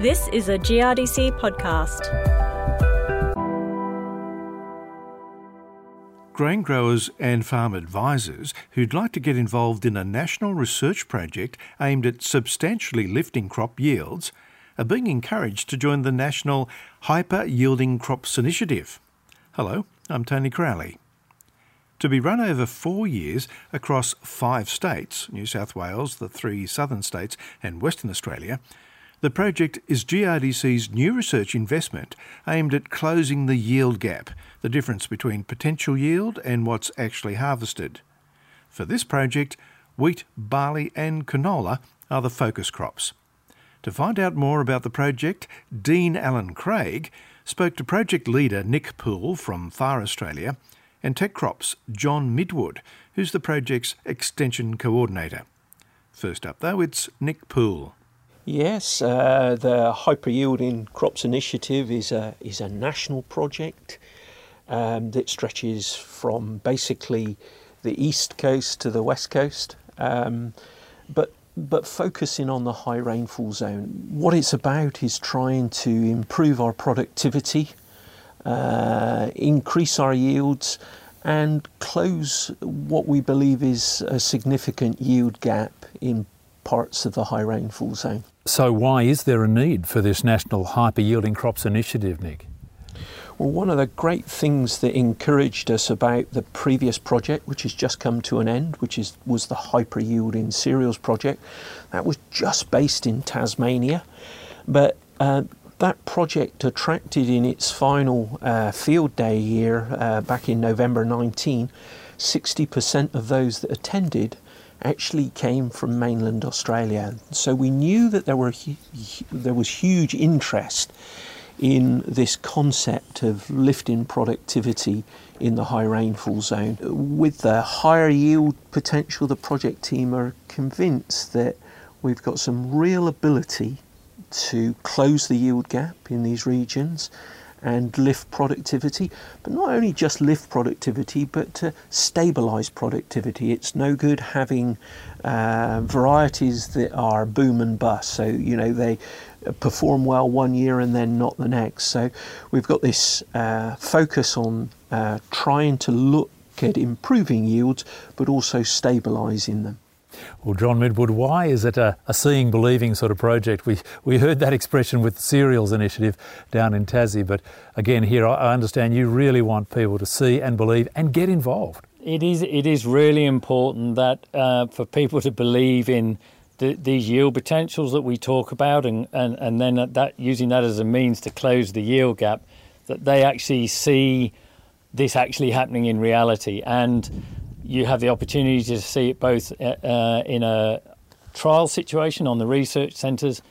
This is a GRDC podcast. Grain growers and farm advisors who'd like to get involved in a national research project aimed at substantially lifting crop yields are being encouraged to join the National Hyper Yielding Crops Initiative. Hello, I'm Tony Crowley. To be run over four years across five states New South Wales, the three southern states, and Western Australia the project is GRDC's new research investment aimed at closing the yield gap, the difference between potential yield and what's actually harvested. For this project, wheat, barley, and canola are the focus crops. To find out more about the project, Dean Allen Craig spoke to project leader Nick Poole from FAR Australia and TechCrop's John Midwood, who's the project's extension coordinator. First up, though, it's Nick Poole. Yes, uh, the Hyper Yielding Crops Initiative is a is a national project um, that stretches from basically the east coast to the west coast, um, but but focusing on the high rainfall zone. What it's about is trying to improve our productivity, uh, increase our yields, and close what we believe is a significant yield gap in parts of the high rainfall zone. So, why is there a need for this National Hyper Yielding Crops Initiative, Nick? Well, one of the great things that encouraged us about the previous project, which has just come to an end, which is was the hyper yielding cereals project, that was just based in Tasmania, but uh, that project attracted in its final uh, field day year uh, back in November 19, 60% of those that attended actually came from mainland Australia. So we knew that there were there was huge interest in this concept of lifting productivity in the high rainfall zone. With the higher yield potential, the project team are convinced that we've got some real ability to close the yield gap in these regions and lift productivity, but not only just lift productivity, but to stabilize productivity. It's no good having uh, varieties that are boom and bust. So, you know, they perform well one year and then not the next. So, we've got this uh, focus on uh, trying to look at improving yields, but also stabilizing them. Well, John Midwood, why is it a, a, seeing, believing sort of project? We, we heard that expression with the Cereals Initiative down in Tassie, but again, here I understand you really want people to see and believe and get involved. It is, it is really important that uh, for people to believe in the, these yield potentials that we talk about and, and, and then that, using that as a means to close the yield gap, that they actually see this actually happening in reality. And you have the opportunity to see it both uh, uh, in a trial situation on the research centres,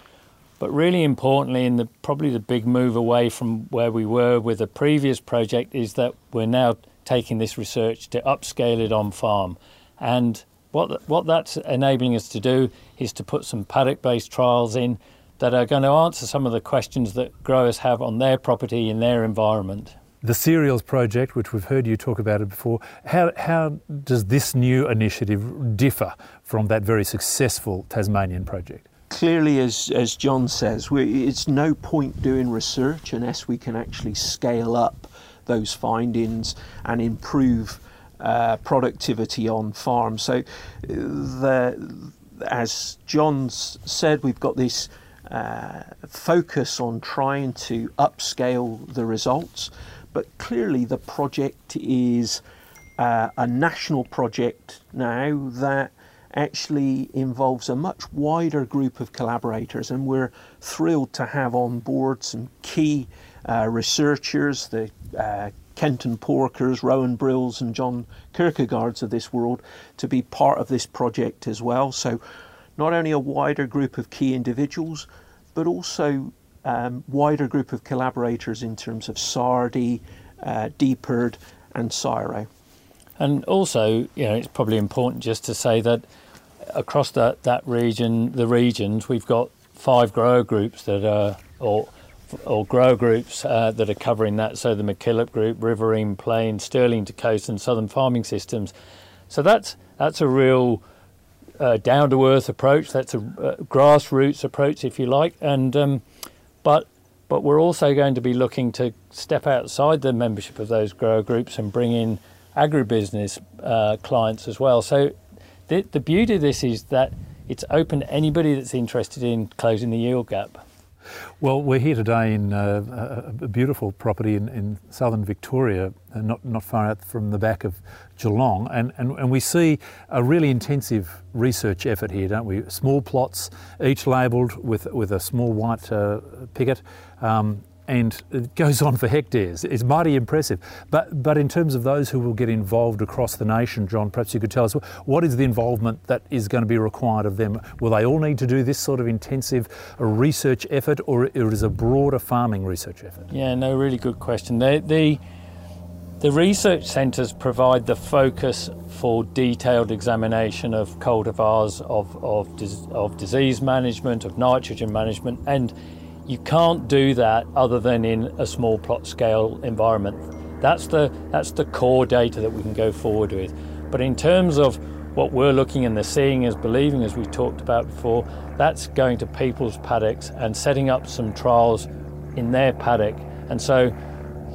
but really importantly, in the probably the big move away from where we were with the previous project is that we're now taking this research to upscale it on farm, and what what that's enabling us to do is to put some paddock-based trials in that are going to answer some of the questions that growers have on their property in their environment the Cereals Project, which we've heard you talk about it before, how, how does this new initiative differ from that very successful Tasmanian project? Clearly, as, as John says, it's no point doing research unless we can actually scale up those findings and improve uh, productivity on farm. So, the, as John said, we've got this uh, focus on trying to upscale the results. But clearly, the project is uh, a national project now that actually involves a much wider group of collaborators, and we're thrilled to have on board some key uh, researchers, the uh, Kenton Porkers, Rohan Brills, and John Kirkegaards of this world, to be part of this project as well. So, not only a wider group of key individuals, but also um, wider group of collaborators in terms of SARDI, uh, DPIRD, and CSIRO. And also, you know, it's probably important just to say that across that, that region, the regions, we've got five grower groups that are, or or grower groups uh, that are covering that. So the MacKillop Group, Riverine Plain, Stirling to Coast, and Southern Farming Systems. So that's that's a real uh, down to earth approach. That's a uh, grassroots approach, if you like, and um, But but we're also going to be looking to step outside the membership of those grower groups and bring in agribusiness uh, clients as well. So the, the beauty of this is that it's open to anybody that's interested in closing the yield gap. Well, we're here today in uh, a beautiful property in, in southern Victoria, uh, not, not far out from the back of Geelong, and, and, and we see a really intensive research effort here, don't we? Small plots, each labelled with, with a small white uh, picket. Um, and it goes on for hectares. It's mighty impressive. But, but in terms of those who will get involved across the nation, John, perhaps you could tell us what is the involvement that is going to be required of them? Will they all need to do this sort of intensive research effort, or it is a broader farming research effort? Yeah, no, really good question. The, the, the research centres provide the focus for detailed examination of cultivars, of, of, of disease management, of nitrogen management, and you can't do that other than in a small plot scale environment. That's the, that's the core data that we can go forward with. But in terms of what we're looking and the seeing as believing, as we talked about before, that's going to people's paddocks and setting up some trials in their paddock. And so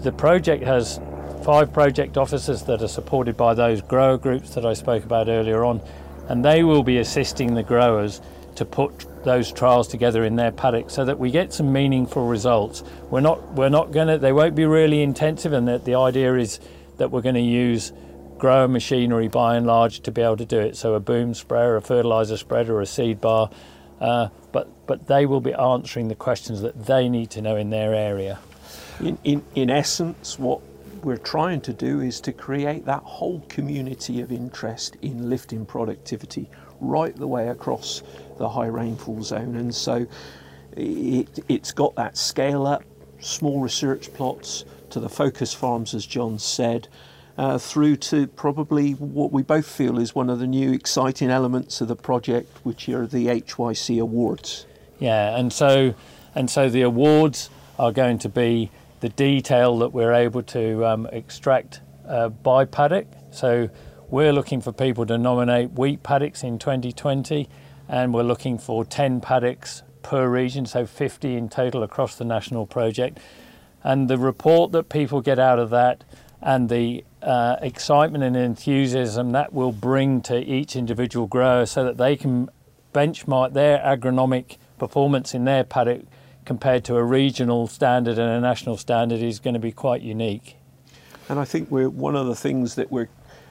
the project has five project officers that are supported by those grower groups that I spoke about earlier on, and they will be assisting the growers to put those trials together in their paddock so that we get some meaningful results. We're not we're not going to they won't be really intensive and that the idea is that we're going to use grower machinery by and large to be able to do it. So a boom sprayer, a fertilizer spreader, a seed bar, uh, but but they will be answering the questions that they need to know in their area. In, in, in essence, what we're trying to do is to create that whole community of interest in lifting productivity right the way across the high rainfall zone. And so it, it's got that scale up, small research plots to the focus farms, as John said. Uh, through to probably what we both feel is one of the new exciting elements of the project, which are the HYC awards. Yeah, and so and so the awards are going to be the detail that we're able to um, extract uh, by paddock. So we're looking for people to nominate wheat paddocks in 2020, and we're looking for 10 paddocks per region, so 50 in total across the national project. And the report that people get out of that and the uh, excitement and enthusiasm that will bring to each individual grower so that they can benchmark their agronomic performance in their paddock compared to a regional standard and a national standard is going to be quite unique. And I think we're one of the things that we're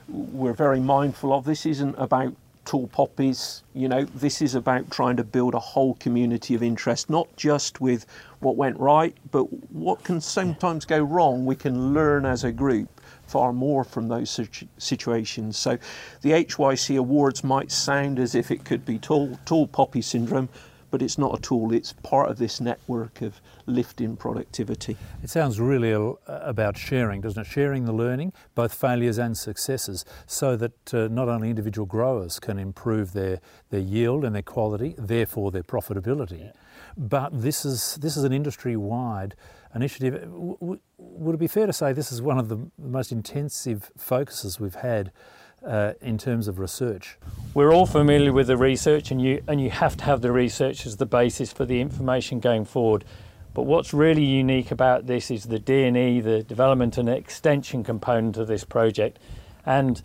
we're very mindful of. This isn't about tall poppies, you know, this is about trying to build a whole community of interest, not just with what went right, but what can sometimes go wrong. We can learn as a group far more from those situations. So the HYC awards might sound as if it could be tall, tall poppy syndrome, but it's not a tool, it's part of this network of lifting productivity. It sounds really about sharing, doesn't it? Sharing the learning, both failures and successes, so that uh, not only individual growers can improve their, their yield and their quality, therefore their profitability, yeah. but this is, this is an industry wide initiative. would it be fair to say this is one of the most intensive focuses we've had uh, in terms of research? We're all familiar with the research, and you and you have to have the research as the basis for the information going forward. But what's really unique about this is the D&E, the development and extension component of this project, and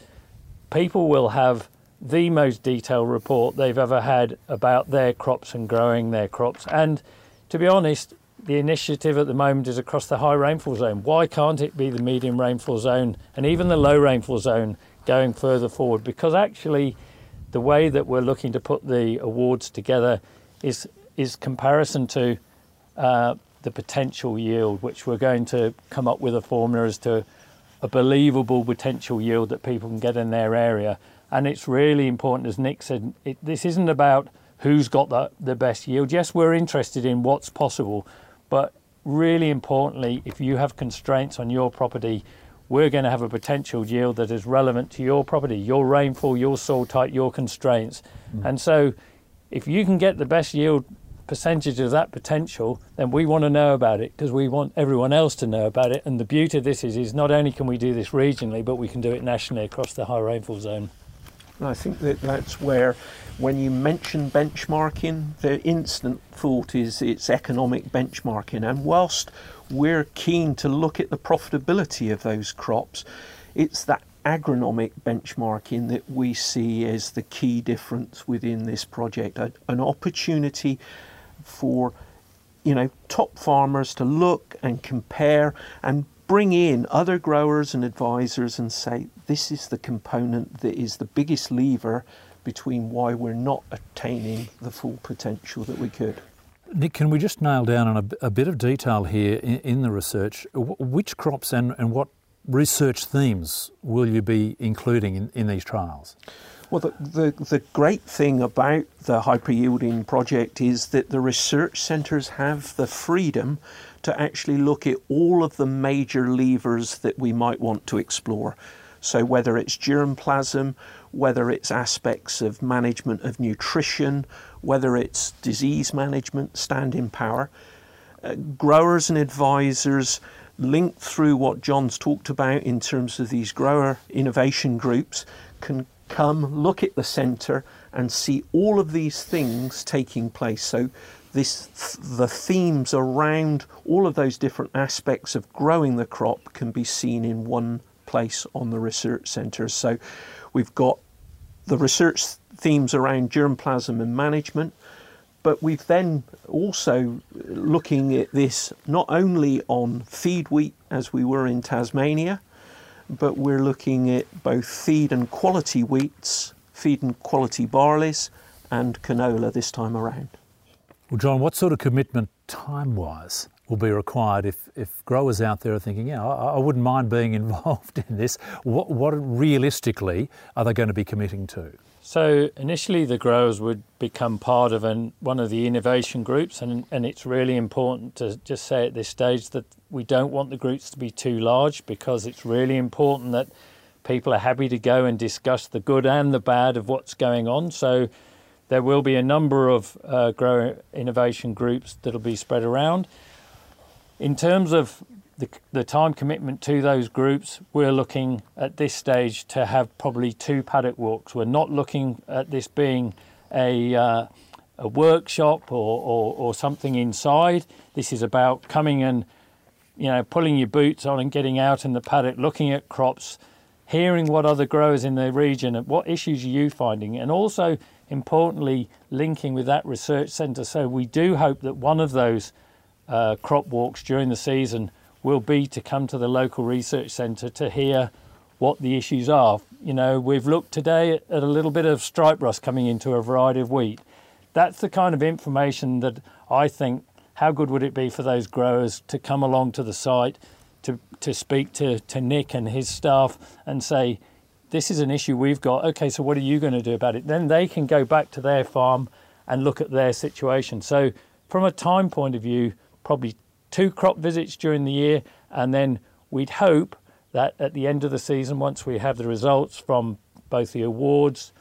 people will have the most detailed report they've ever had about their crops and growing their crops. And to be honest, the initiative at the moment is across the high rainfall zone. Why can't it be the medium rainfall zone and even the low rainfall zone going further forward because actually the way that we're looking to put the awards together is is comparison to uh, the potential yield, which we're going to come up with a formula as to a believable potential yield that people can get in their area. And it's really important, as Nick said, it, this isn't about who's got the, the best yield. Yes, we're interested in what's possible, but really importantly, if you have constraints on your property, we're going to have a potential yield that is relevant to your property, your rainfall, your soil type, your constraints. Mm. And so, if you can get the best yield percentage of that potential, then we want to know about it because we want everyone else to know about it. And the beauty of this is, is not only can we do this regionally, but we can do it nationally across the high rainfall zone. And I think that that's where, when you mention benchmarking, the instant thought is it's economic benchmarking. And whilst we're keen to look at the profitability of those crops, it's that agronomic benchmarking that we see as the key difference within this project. An opportunity for you know top farmers to look and compare and bring in other growers and advisors and say this is the component that is the biggest lever between why we're not attaining the full potential that we could. Nick, can we just nail down on a, a bit of detail here in, in the research? W- which crops and, and what research themes will you be including in, in these trials? Well, the, the, the, great thing about the hyper yielding project is that the research centres have the freedom to actually look at all of the major levers that we might want to explore. So, whether it's germplasm, whether it's aspects of management of nutrition, whether it's disease management, standing power, uh, growers and advisors linked through what John's talked about in terms of these grower innovation groups can come look at the centre and see all of these things taking place. So this the themes around all of those different aspects of growing the crop can be seen in one place on the research centres. So we've got the research themes around germplasm and management, but we've then also looking at this not only on feed wheat as we were in Tasmania, but we're looking at both feed and quality wheats, feed and quality barleys, and canola this time around. Well, John, what sort of commitment time wise will be required if, if growers out there are thinking, yeah, I, I wouldn't mind being involved in this? What, what realistically are they going to be committing to? So initially, the growers would become part of an, one of the innovation groups, and, and it's really important to just say at this stage that we don't want the groups to be too large because it's really important that people are happy to go and discuss the good and the bad of what's going on. So there will be a number of uh, grower innovation groups that'll be spread around. In terms of the, the time commitment to those groups, we're looking at this stage to have probably two paddock walks. We're not looking at this being a, uh, a workshop or, or, or something inside. This is about coming and you know pulling your boots on and getting out in the paddock, looking at crops, hearing what other growers in the region and what issues are you finding, and also importantly linking with that research centre. So we do hope that one of those uh, crop walks during the season will be to come to the local research centre to hear what the issues are. You know, we've looked today at, a little bit of stripe rust coming into a variety of wheat. That's the kind of information that I think how good would it be for those growers to come along to the site to, to speak to, to Nick and his staff and say, this is an issue we've got. Okay, so what are you going to do about it? Then they can go back to their farm and look at their situation. So, from a time point of view, probably two crop visits during the year, and then we'd hope that at the end of the season, once we have the results from both the awards,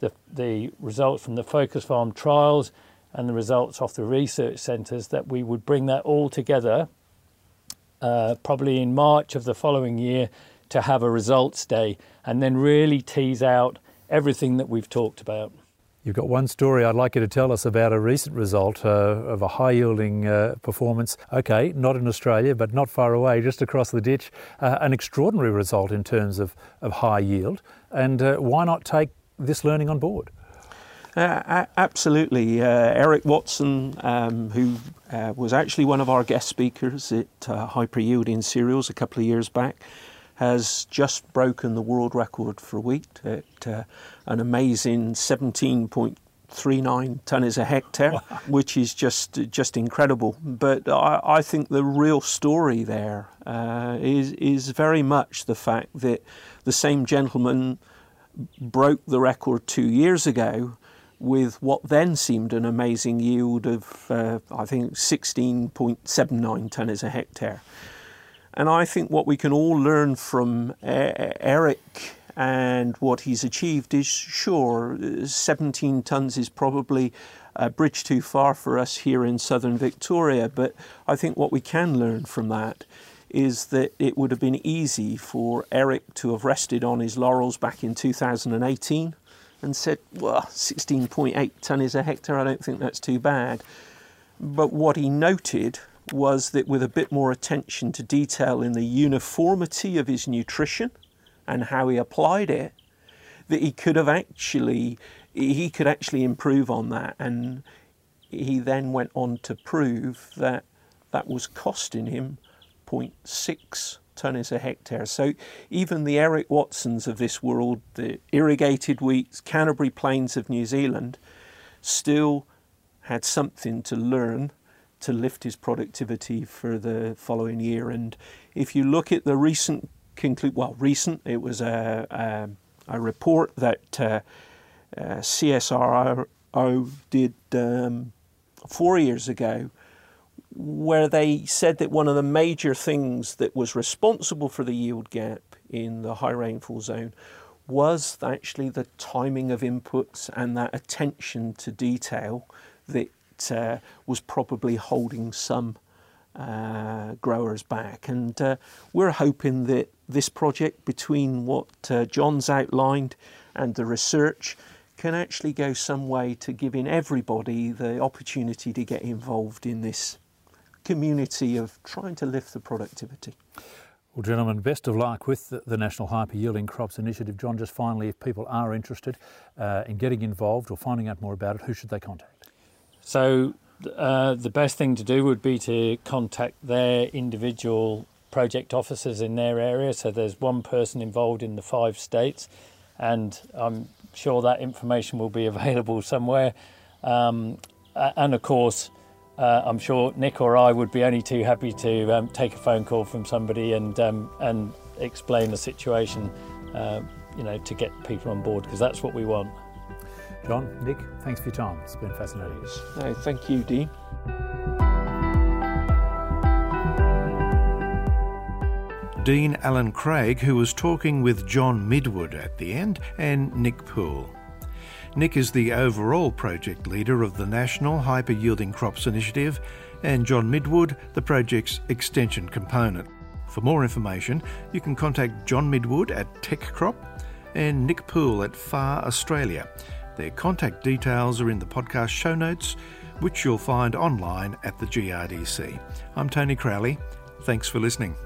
the, the results from the Focus Farm trials, and the results off the research centres, that we would bring that all together uh, probably in March of the following year to have a results day and then really tease out everything that we've talked about. You've got one story I'd like you to tell us about a recent result uh, of a high yielding uh, performance. Okay, not in Australia, but not far away, just across the ditch. Uh, an extraordinary result in terms of, of high yield. And uh, why not take this learning on board? Uh, absolutely. Uh, Eric Watson, um, who was actually one of our guest speakers at Hyper Yielding Cereals a couple of years back, has just broken the world record for wheat at uh, an amazing 17.39 tonnes a hectare, wow. which is just just incredible. But I, I think the real story there uh, is is very much the fact that the same gentleman broke the record two years ago with what then seemed an amazing yield of, uh, I think, 16.79 tonnes a hectare. And I think what we can all learn from Eric and what he's achieved is sure, 17 tonnes is probably a bridge too far for us here in southern Victoria, but I think what we can learn from that is that it would have been easy for Eric to have rested on his laurels back in 2018 and said, well, 16.8 tonnes a hectare, I don't think that's too bad. But what he noted was that with a bit more attention to detail in the uniformity of his nutrition and how he applied it, that he could have actually he could actually improve on that and he then went on to prove that that was costing him 0.6 tonnes a hectare. So even the Eric Watsons of this world, the irrigated wheats, Canterbury Plains of New Zealand, still had something to learn to lift his productivity for the following year. And if you look at the recent conclude, well, recent, it was a, a, a report that uh, uh, CSIRO did um, four years ago, where they said that one of the major things that was responsible for the yield gap in the high rainfall zone was actually the timing of inputs and that attention to detail that uh, was probably holding some uh, growers back. And uh, we're hoping that this project, between what uh, John's outlined and the research, can actually go some way to giving everybody the opportunity to get involved in this community of trying to lift the productivity. Well, gentlemen, best of luck with the, the National Hyper Yielding Crops Initiative. John, just finally, if people are interested uh, in getting involved or finding out more about it, who should they contact? So, uh, the best thing to do would be to contact their individual project officers in their area. So, there's one person involved in the five states, and I'm sure that information will be available somewhere. Um, and of course, uh, I'm sure Nick or I would be only too happy to um, take a phone call from somebody and um, and explain the situation, uh, you know, to get people on board because that's what we want. John, Nick, thanks for your time. It's been fascinating. No, thank you, Dean. Dean Alan Craig, who was talking with John Midwood at the end, and Nick Poole. Nick is the overall project leader of the National Hyper Yielding Crops Initiative, and John Midwood, the project's extension component. For more information, you can contact John Midwood at TechCrop and Nick Poole at FAR Australia. Their contact details are in the podcast show notes, which you'll find online at the GRDC. I'm Tony Crowley. Thanks for listening.